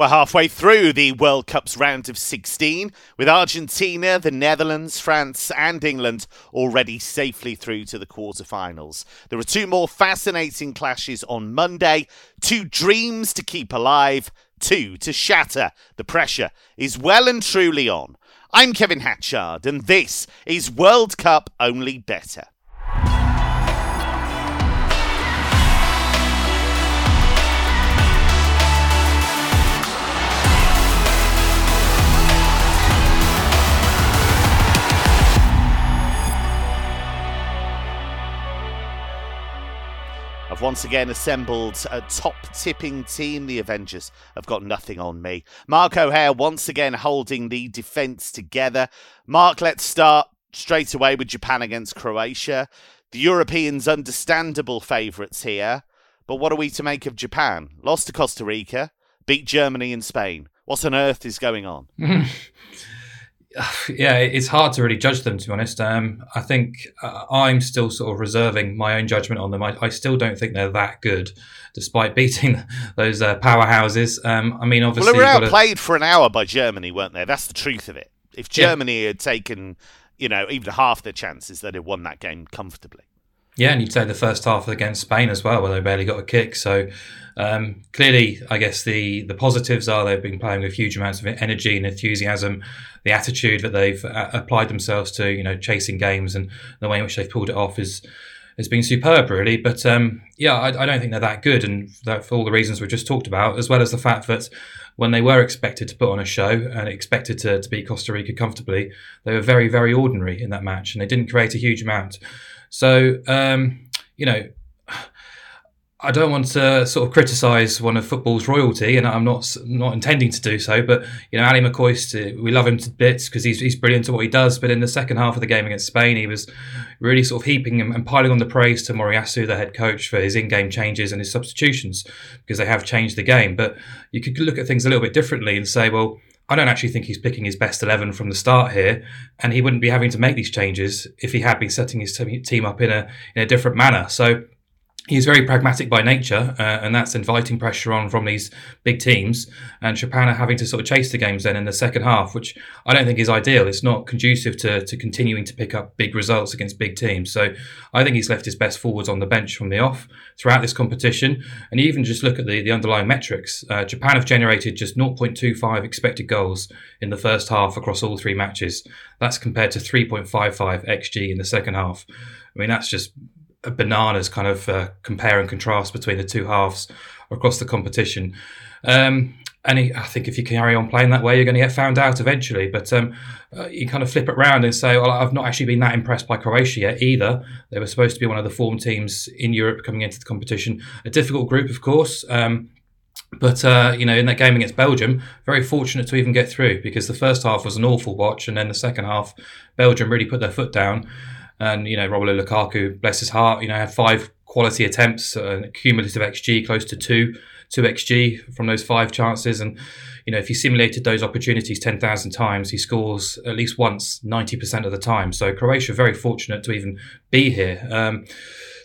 We're halfway through the World Cup's round of 16, with Argentina, the Netherlands, France, and England already safely through to the quarterfinals. There are two more fascinating clashes on Monday, two dreams to keep alive, two to shatter. The pressure is well and truly on. I'm Kevin Hatchard, and this is World Cup Only Bettor. I've once again assembled a top tipping team. The Avengers have got nothing on me. Mark O'Haire once again holding the defence together. Mark, let's start straight away with Japan against Croatia. The Europeans, understandable favourites here. But what are we to make of Japan? Lost to Costa Rica, beat Germany and Spain. What on earth is going on? yeah, it's hard to really judge them, to be honest. Um, I think uh, I'm still sort of reserving my own judgment on them. I, I, still don't think they're that good, despite beating those uh, powerhouses. Um, I mean, obviously, well, they were outplayed to... for an hour by Germany, weren't they? That's the truth of it. If Germany yeah. had taken, you know, even half their chances, they'd have won that game comfortably. Yeah, and you'd say the first half against Spain as well, where they barely got a kick. So um, clearly, I guess the the positives are they've been playing with huge amounts of energy and enthusiasm. The attitude that they've uh, applied themselves to, you know, chasing games and the way in which they've pulled it off is has been superb, really. But um, yeah, I, I, don't think they're that good, and that for all the reasons we've just talked about, as well as the fact that when they were expected to put on a show and expected to, to beat Costa Rica comfortably, they were very, very ordinary in that match, and they didn't create a huge amount. So, um, you know, I don't want to sort of criticise one of football's royalty, and I'm not not intending to do so. But you know, Ally McCoist, uh, we love him to bits because he's he's brilliant at what he does. But in the second half of the game against Spain, he was really sort of heaping and piling on the praise to Moriyasu, the head coach, for his in-game changes and his substitutions because they have changed the game. But you could look at things a little bit differently and say, well, I don't actually think he's picking his best 11 from the start here, and he wouldn't be having to make these changes if he had been setting his team up in a in a different manner. So he's very pragmatic by nature, uh, and that's inviting pressure on from these big teams. And Japan are having to sort of chase the games then in the second half, which I don't think is ideal. It's not conducive to, to continuing to pick up big results against big teams. So I think he's left his best forwards on the bench from the off throughout this competition. And even just look at the, the underlying metrics. Uh, Japan have generated just 0.25 expected goals in the first half across all three matches. That's compared to 3.55 XG in the second half. I mean, that's just a bananas kind of uh, compare and contrast between the two halves across the competition. Um, and he, I think if you carry on playing that way, you're going to get found out eventually. But um, uh, you kind of flip it around and say, well, I've not actually been that impressed by Croatia yet either. They were supposed to be one of the form teams in Europe coming into the competition. A difficult group, of course. Um, but uh, you know, in that game against Belgium, very fortunate to even get through because the first half was an awful watch, and then the second half, Belgium really put their foot down. And you know, Romelu Lukaku, bless his heart, you know, had five quality attempts, uh, cumulative xG close to two, two xG from those five chances. And you know, if he simulated those opportunities ten thousand times, he scores at least once, ninety percent of the time. So Croatia very fortunate to even be here. Um,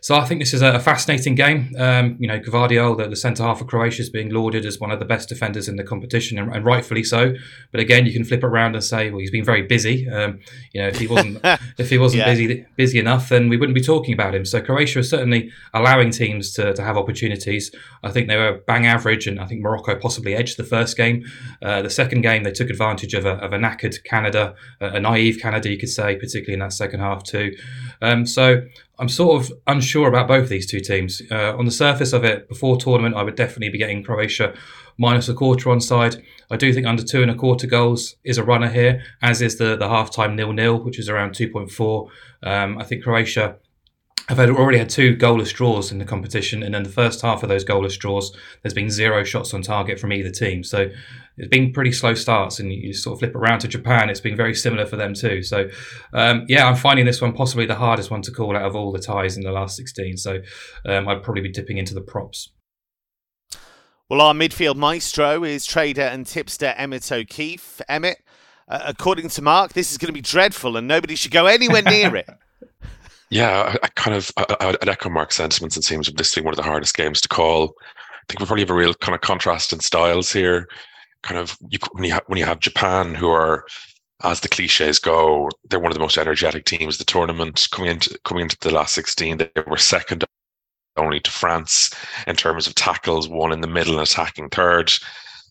so I think this is a, fascinating game. Um, you know, Gvardiol, the, the centre half of Croatia, is being lauded as one of the best defenders in the competition, and, and, rightfully so. But again, you can flip it around and say, well, he's been very busy. Um, you know, if he wasn't if he wasn't yeah. busy busy enough, then we wouldn't be talking about him. So Croatia is certainly allowing teams to, to have opportunities. I think they were bang average, and I think Morocco possibly edged the first game. Uh, the second game, they took advantage of a, of a knackered Canada, a, a naive Canada, you could say, particularly in that second half too. Um, so I'm sort of unsure about both these two teams. Uh, on the surface of it, before tournament, I would definitely be getting Croatia minus a quarter on side. I do think under two and a quarter goals is a runner here, as is the the half time nil nil, which is around 2.4. Um, I think Croatia have had, already had two goalless draws in the competition, and in the first half of those goalless draws, there's been zero shots on target from either team. So it's been pretty slow starts, and you sort of flip around to Japan, it's been very similar for them too. So um, yeah, I'm finding this one possibly the hardest one to call out of all the ties in the last 16. So um, I'd probably be dipping into the props. Well, our midfield maestro is trader and tipster Emmett O'Keefe. Emmett, uh, according to Mark, this is going to be dreadful, and nobody should go anywhere near it. Yeah, I, I kind of I, would echo Mark's sentiments. It seems this being one of the hardest games to call. I think we probably have a real kind of contrast in styles here. kind of you, when you ha- when you have Japan who are as the cliches go, they're one of the most energetic teams. The tournament coming into coming into the last sixteen, they were second only to France in terms of tackles, one in the middle and attacking third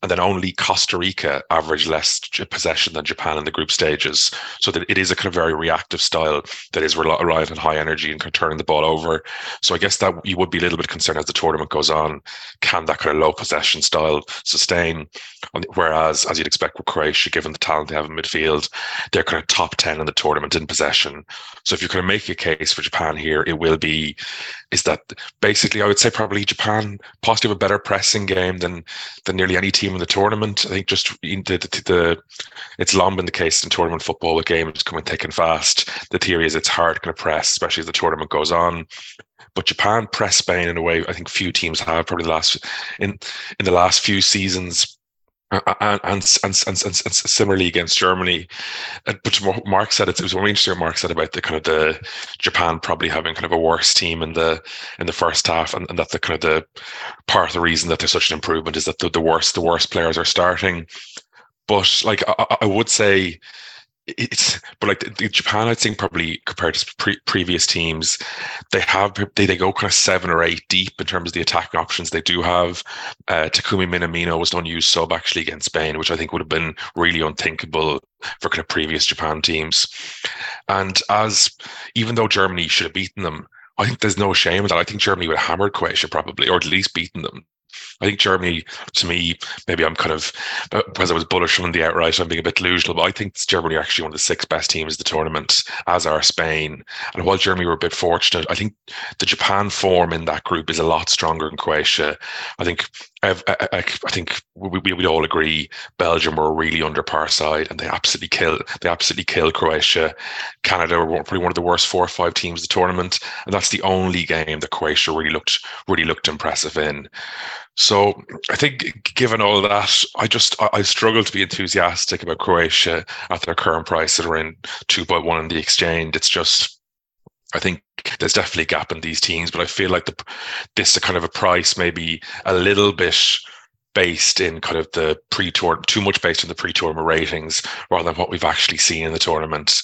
and then only Costa Rica averaged less possession than Japan in the group stages. So that it is a kind of very reactive style that is reliant on high energy and turning the ball over. So I guess that you would be a little bit concerned as the tournament goes on. Can that kind of low possession style sustain? Whereas, as you'd expect with Croatia, given the talent they have in midfield, they're kind of top 10 in the tournament in possession. So if you're going to make a case for Japan here, it will be is that basically I would say probably Japan possibly have a better pressing game than than nearly any team in the tournament. I think just the, the, the it's long been the case in tournament football with games coming thick and fast. The theory is it's hard to press, especially as the tournament goes on. But Japan press Spain in a way I think few teams have probably the last in in the last few seasons and, and, and, and, similarly against Germany. Uh, but Mark said it, was very interesting. Mark said about the kind of the Japan probably having kind of a worse team in the in the first half, and, and that the kind of the part of the reason that there's such an improvement is that the, the worst the worst players are starting. But like I, I would say, it's but like Japan, I think probably compared to pre- previous teams, they have they, they go kind of seven or eight deep in terms of the attacking options they do have. Uh, Takumi Minamino was an unused sub actually against Spain, which I think would have been really unthinkable for kind of previous Japan teams. And as even though Germany should have beaten them, I think there's no shame in that. I think Germany would have hammered Croatia probably, or at least beaten them. I think Germany, to me, maybe I'm kind of because I was bullish from the outright, I'm being a bit delusional, but I think Germany are actually one of the six best teams in the tournament, as are Spain. And while Germany were a bit fortunate, I think the Japan form in that group is a lot stronger than Croatia. I think I, I, I think we, we would all agree Belgium were really under par side, and they absolutely killed they absolutely killed Croatia. Canada were probably one of the worst four or five teams of the tournament, and that's the only game that Croatia really looked really looked impressive in. So I think, given all that, I just I, I struggle to be enthusiastic about Croatia at their current price at around two point one in the exchange. It's just I think there's definitely a gap in these teams, but I feel like the this kind of a price maybe a little bit based in kind of the pre-tour, too much based on the pre-tournament ratings rather than what we've actually seen in the tournament.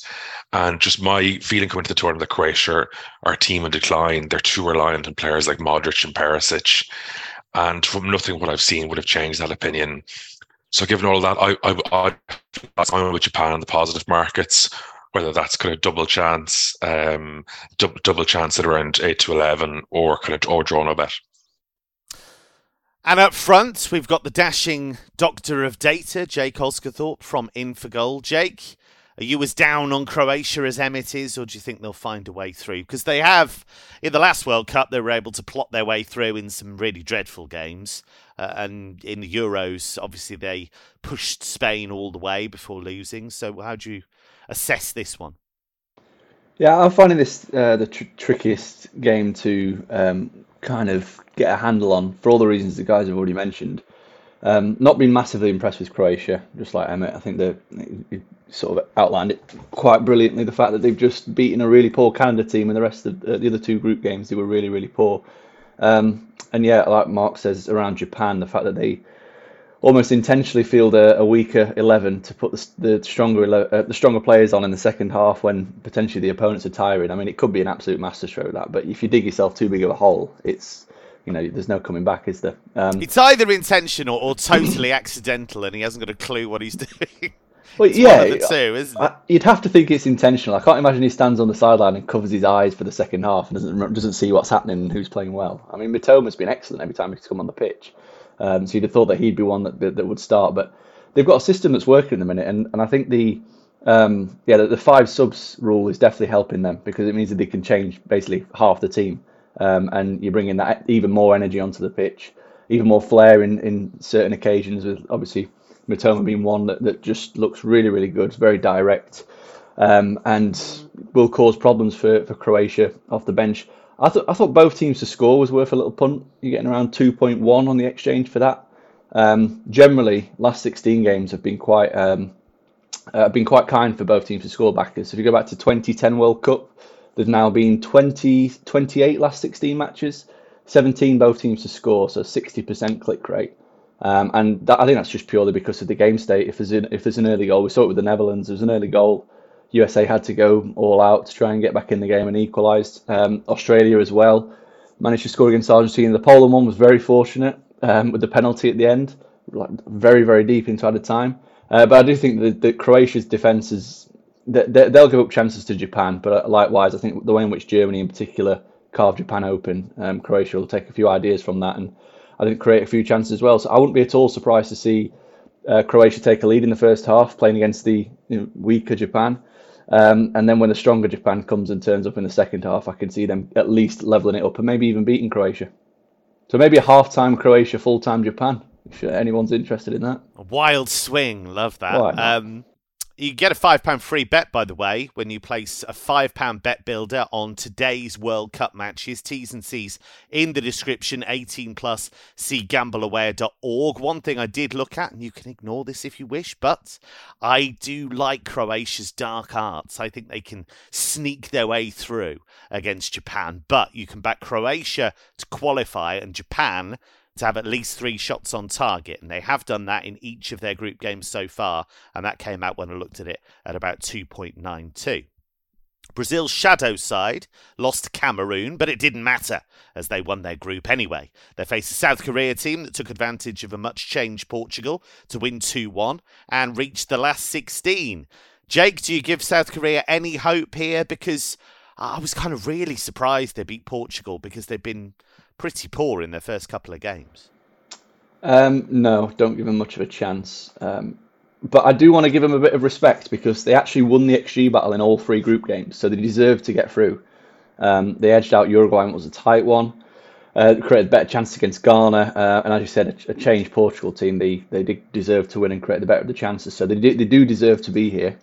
And just my feeling coming to the tournament that Croatia are a team in decline. They're too reliant on players like Modric and Perisic. And from nothing what I've seen would have changed that opinion. So given all that, I I, I I'm with Japan and the positive markets, whether that's kind of double chance, um, double, double chance at around eight to eleven, or kind of or draw no bet. And up front, we've got the dashing doctor of data, Jake Osgathorpe from Infogol. Jake, are you as down on Croatia as Emmett is, or do you think they'll find a way through? Because they have, in the last World Cup, they were able to plot their way through in some really dreadful games. Uh, and in the Euros, obviously, they pushed Spain all the way before losing. So, how do you assess this one? Yeah, I'm finding this uh, the tr- trickiest game to um, kind of get a handle on for all the reasons the guys have already mentioned. Um, not been massively impressed with Croatia, just like Emmett. I think they sort of outlined it quite brilliantly. The fact that they've just beaten a really poor Canada team, and the rest of uh, the other two group games they were really, really poor. Um, and yeah, like Mark says around Japan, the fact that they almost intentionally field a, a weaker eleven to put the, the stronger uh, the stronger players on in the second half when potentially the opponents are tiring. I mean, it could be an absolute masterstroke that, but if you dig yourself too big of a hole, it's you know, there's no coming back, is there? Um, it's either intentional or totally accidental, and he hasn't got a clue what he's doing. Well, it's yeah, two, isn't it? you'd have to think it's intentional. I can't imagine he stands on the sideline and covers his eyes for the second half and doesn't doesn't see what's happening and who's playing well. I mean, Mitoma's been excellent every time he's come on the pitch, um, so you'd have thought that he'd be one that, that, that would start. But they've got a system that's working in the minute, and, and I think the um, yeah the, the, five subs rule is definitely helping them because it means that they can change basically half the team um, and you're bringing that even more energy onto the pitch, even more flair in, in certain occasions. With obviously Mitoma being one that, that just looks really really good, very direct, um, and will cause problems for, for Croatia off the bench. I thought I thought both teams to score was worth a little punt. You're getting around 2.1 on the exchange for that. Um, generally, last 16 games have been quite um, uh, been quite kind for both teams to score backers. If you go back to 2010 World Cup, there's now been 20, 28 last 16 matches, 17 both teams to score, so 60% click rate. Um, and that, I think that's just purely because of the game state. If there's, an, if there's an early goal, we saw it with the Netherlands, there's an early goal. USA had to go all out to try and get back in the game and equalised. Um, Australia as well managed to score against Argentina. The Poland one was very fortunate um, with the penalty at the end, like very very deep into added time. Uh, but I do think that, that Croatia's defence is they, they'll give up chances to Japan. But likewise, I think the way in which Germany in particular carved Japan open, um, Croatia will take a few ideas from that and I think create a few chances as well. So I wouldn't be at all surprised to see uh, Croatia take a lead in the first half, playing against the you know, weaker Japan. Um, and then when the stronger Japan comes and turns up in the second half, I can see them at least leveling it up and maybe even beating Croatia. So maybe a half-time Croatia, full-time Japan. If anyone's interested in that, a wild swing, love that. Um, you get a £5 free bet, by the way, when you place a £5 bet builder on today's World Cup matches. T's and C's in the description, 18 plus, see gambleaware.org. One thing I did look at, and you can ignore this if you wish, but I do like Croatia's dark arts. I think they can sneak their way through against Japan, but you can back Croatia to qualify and Japan to have at least three shots on target, and they have done that in each of their group games so far, and that came out when I looked at it at about 2.92. Brazil's shadow side lost Cameroon, but it didn't matter as they won their group anyway. They faced a South Korea team that took advantage of a much changed Portugal to win 2 1 and reached the last 16. Jake, do you give South Korea any hope here? Because I was kind of really surprised they beat Portugal because they've been pretty poor in their first couple of games. Um, no, don't give them much of a chance. Um, but I do want to give them a bit of respect because they actually won the XG battle in all three group games, so they deserve to get through. Um, they edged out Uruguay and it was a tight one. Uh, created better chance against Ghana, uh, and as you said, a, a, changed Portugal team. They they did deserve to win and create the better of the chances. So they do, they do deserve to be here.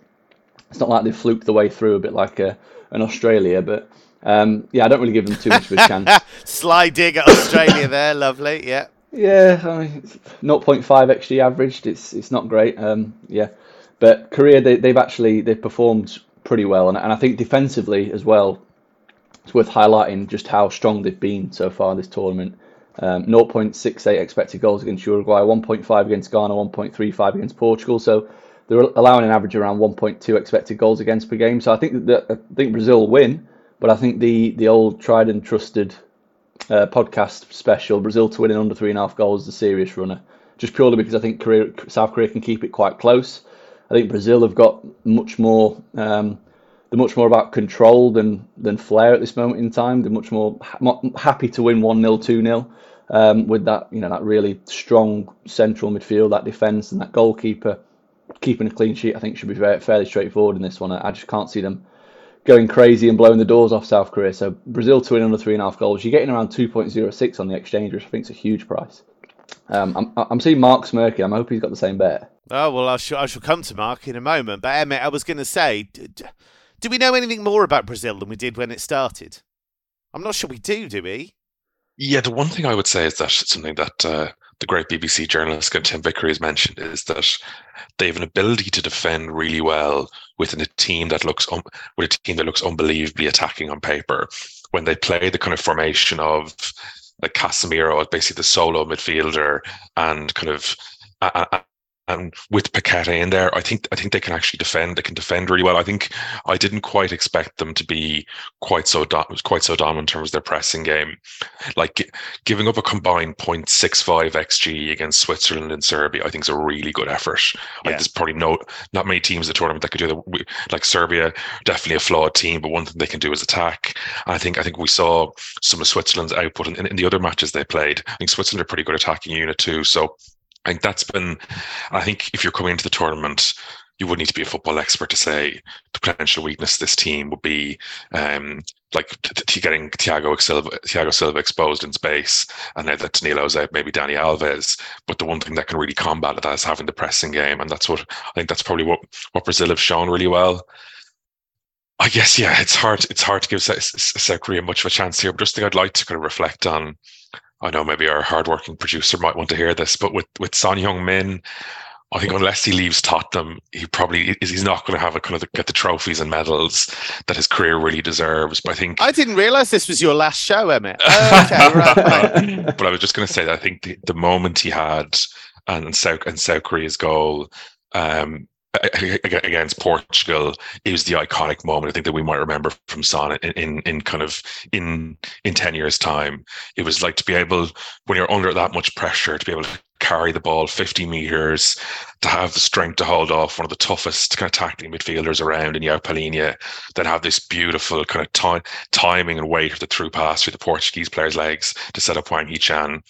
It's not like they fluked the way through a bit like a, uh, an Australia, but um, yeah, I don't really give them too much of a chance. Sly dig at Australia there, lovely. Yeah. Yeah, I mean, 0.5 xG averaged. It's it's not great. Um, yeah, but Korea they, they've actually they've performed pretty well, and, and I think defensively as well. It's worth highlighting just how strong they've been so far in this tournament. Um, 0.68 expected goals against Uruguay, 1.5 against Ghana, 1.35 against Portugal. So they're allowing an average around 1.2 expected goals against per game. So I think that I think Brazil will win. But I think the the old tried and trusted uh, podcast special, Brazil to win in under three and a half goals, is a serious runner. Just purely because I think Korea, South Korea can keep it quite close. I think Brazil have got much more. Um, they're much more about control than than flair at this moment in time. They're much more ha- happy to win one 0 two 0 um, with that you know that really strong central midfield, that defence, and that goalkeeper keeping a clean sheet. I think should be very, fairly straightforward in this one. I just can't see them going crazy and blowing the doors off South Korea. So Brazil to win under three and a half goals, you're getting around 2.06 on the exchange, which I think is a huge price. Um, I'm, I'm seeing Mark smirking. I'm hoping he's got the same bet. Oh well, I shall, I shall come to Mark in a moment. But Emmett, I was going to say, do we know anything more about Brazil than we did when it started? I'm not sure we do. Do we? Yeah, the one thing I would say is that something that uh, the great BBC journalist Tim Vickery has mentioned is that they have an ability to defend really well within a team that looks with a team that looks unbelievably attacking on paper. When they play the kind of formation of like Casemiro as basically the solo midfielder and kind of and with Paqueta in there, I think I think they can actually defend. They can defend really well. I think I didn't quite expect them to be quite so do- quite so dominant in terms of their pressing game. Like giving up a combined 0.65 xg against Switzerland and Serbia, I think is a really good effort. Yeah. Like there's probably no not many teams in the tournament that could do that. Like Serbia, definitely a flawed team, but one thing they can do is attack. And I think I think we saw some of Switzerland's output in, in, in the other matches they played. I think Switzerland are pretty good attacking unit too. So I think that's been, I think if you're coming into the tournament, you would need to be a football expert to say the potential weakness of this team would be um, like t- t- getting Thiago Silva, Thiago Silva exposed in space, and now that Danilo's out, maybe Dani Alves. But the one thing that can really combat that is having the pressing game, and that's what I think that's probably what what Brazil have shown really well. I guess yeah, it's hard. It's hard to give South Korea much of a chance here, but just think I'd like to kind of reflect on I know maybe our hardworking producer might want to hear this, but with with Son Heung-min, I think unless he leaves Tottenham, he probably is. He's not going to have a kind of get the trophies and medals that his career really deserves. But I think I didn't realize this was your last show, Emmett. Oh, okay, right, right. but I was just going to say that I think the, the moment he had and South and South Korea's goal um, against Portugal it was the iconic moment. I think that we might remember from Son in, in, in kind of in in ten years' time. It was like to be able when you're under that much pressure to be able to carry the ball 50 meters, to have the strength to hold off one of the toughest kind of tackling midfielders around in João Palhinha, then have this beautiful kind of time, timing and weight of the through pass through the Portuguese player's legs to set up Hwang Hee-chan.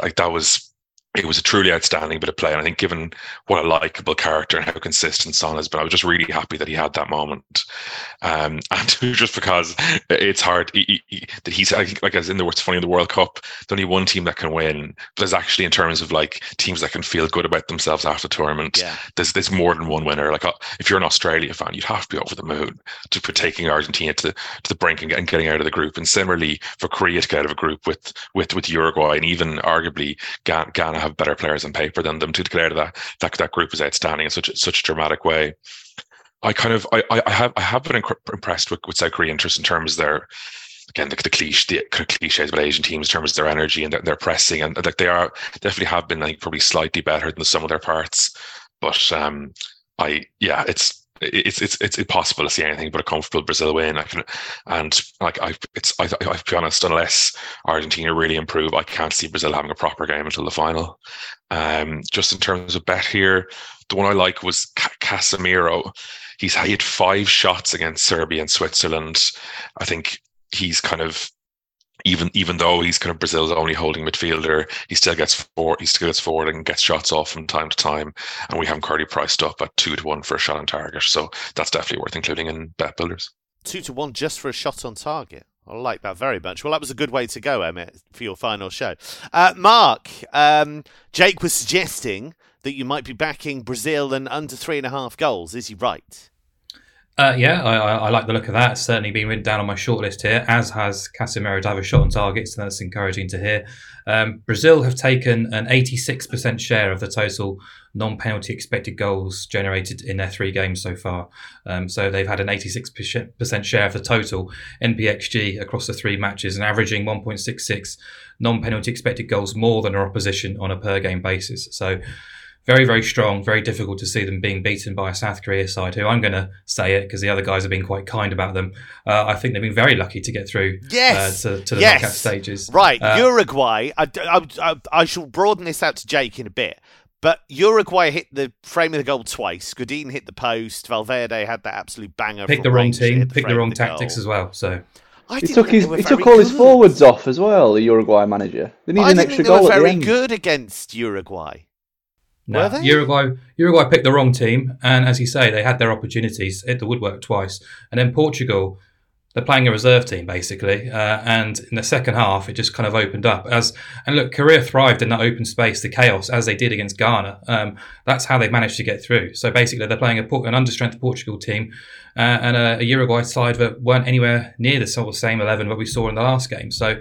Like that was it was a truly outstanding bit of play. And I think, given what a likable character and how consistent Son has been, I was just really happy that he had that moment. Um, and just because it's hard he, he, that he's like as in the what's funny in the World Cup, there's only one team that can win. But there's actually in terms of like teams that can feel good about themselves after the tournament. Yeah. There's there's more than one winner. Like uh, if you're an Australia fan, you'd have to be over the moon to for taking Argentina to the to the brink and, and getting out of the group. And similarly for Korea to get out of a group with with with Uruguay and even arguably Ghana have better players on paper than them to declare that that, that group is outstanding in such such a dramatic way. I kind of I, I have I have been impressed with, with South Korea interest in terms of their again the, the cliche the kind of cliches about Asian teams in terms of their energy and their, their pressing and like they are definitely have been like probably slightly better than some of their parts. But um I yeah it's it's it's it's impossible to see anything but a comfortable Brazil win. I can, and like I, it's I, I, to be honest, unless Argentina really improve, I can't see Brazil having a proper game until the final. Um, just in terms of bet here, the one I like was Casemiro. He's he had five shots against Serbia and Switzerland. I think he's kind of even even though he's kind of Brazil's only holding midfielder, he still gets forward. He still gets forward and gets shots off from time to time. And we have currently priced up at two to one for a shot on target. So that's definitely worth including in bet builders. Two to one just for a shot on target. I like that very much. Well, that was a good way to go, Emmett, for your final show. Uh, Mark, um, Jake was suggesting that you might be backing Brazil and under three and a half goals. Is he right? Uh, yeah, I, I, like the look of that. It's certainly been written down on my shortlist here, as has Casemiro to have a shot on target, so that's encouraging to hear. Um, Brazil have taken an 86% share of the total non penalty expected goals generated in their three games so far. Um, so they've had an 86% share of the total NPXG across the three matches and averaging 1.66 non penalty expected goals more than their opposition on a per game basis. So very, very strong. Very difficult to see them being beaten by a South Korea side, who I'm going to say it because the other guys have been quite kind about them. Uh, I think they've been very lucky to get through uh, yes. Uh, to, to, the yes. knockout stages. Right, uh, Uruguay. I, I, I, I, shall broaden this out to Jake in a bit. But Uruguay hit the frame of the goal twice. Godin hit the post. Valverde had that absolute banger. Picked the wrong team. Picked the wrong the tactics goal. as well. So he took his he took all good. his forwards off as well. The Uruguay manager. They need an extra goal. They were very good against Uruguay. No, Uruguay Uruguay picked the wrong team, and as you say, they had their opportunities, hit the woodwork twice, and then Portugal. They're playing a reserve team basically, uh, and in the second half, it just kind of opened up. As and look, Korea thrived in that open space, the chaos, as they did against Ghana. Um, that's how they managed to get through. So basically, they're playing a, an understrength Portugal team uh, and a, a, Uruguay side that weren't anywhere near the sort of same eleven that we saw in the last game. So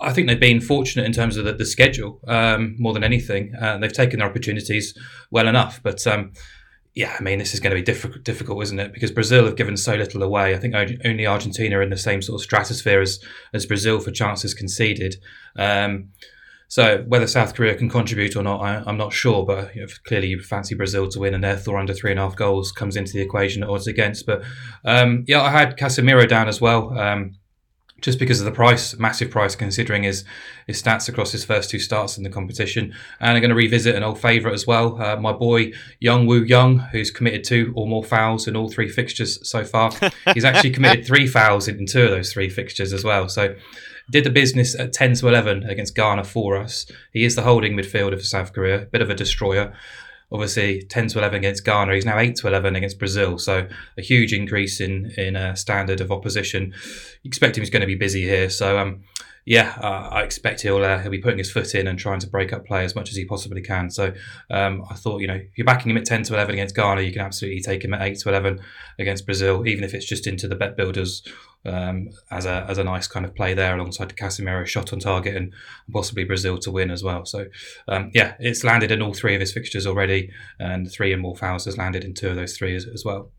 I think they've been fortunate in terms of the, the schedule um, more than anything. Uh, they've taken their opportunities well enough, but. Um, yeah, I mean, this is going to be difficult, difficult, isn't it? Because Brazil have given so little away. I think only Argentina are in the same sort of stratosphere as, as Brazil for chances conceded. Um, so whether South Korea can contribute or not, I, am not sure. But you know, clearly, you fancy Brazil to win, and therefore under three and a half goals comes into the equation at odds against. But um, yeah, I had Casemiro down as well. Um, just because of the price, massive price considering his his stats across his first two starts in the competition. And I'm going to revisit an old favourite as well, uh, my boy Jung Woo-young, who's committed two or more fouls in all three fixtures so far. He's actually committed three fouls in, two of those three fixtures as well. So did the business at 10 to 11 against Ghana for us. He is the holding midfielder for South Korea, a bit of a destroyer obviously 10 to 11 against Ghana. He's now 8 to 11 against Brazil. So a huge increase in in uh, standard of opposition. You expect him he's going to be busy here. So um, yeah, uh, I expect he'll uh, he'll be putting his foot in and trying to break up play as much as he possibly can. So um, I thought, you know, if you're backing him at ten to eleven against Ghana, you can absolutely take him at eight to eleven against Brazil, even if it's just into the bet builders um, as a as a nice kind of play there alongside the Casemiro shot on target and possibly Brazil to win as well. So um, yeah, it's landed in all three of his fixtures already, and three and more fouls has landed in two of those three as, as well.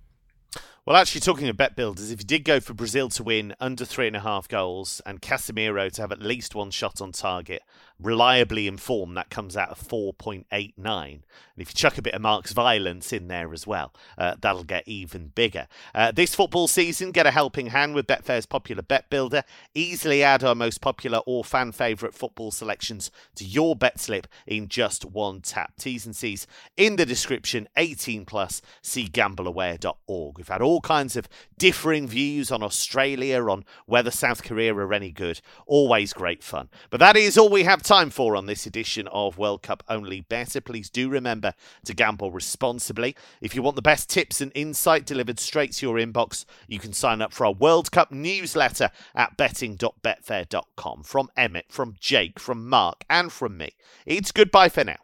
Well, actually, talking of bet builders, if you did go for Brazil to win under three and a half goals and Casemiro to have at least one shot on target, reliably informed, that comes out of 4.89. And if you chuck a bit of Mark's violence in there as well, uh, that'll get even bigger. Uh, this football season, get a helping hand with Betfair's popular bet builder. Easily add our most popular or fan favourite football selections to your bet slip in just one tap. T's and C's in the description. 18 plus. See gambleaware.org. We've had all kinds of differing views on Australia, on whether South Korea are any good. Always great fun. But that is all we have time for on this edition of World Cup Only Bettor. Please do remember to gamble responsibly. If you want the best tips and insight delivered straight to your inbox, you can sign up for our World Cup newsletter at betting.betfair.com. From Emmett, from Jake, from Mark, and from me, it's goodbye for now.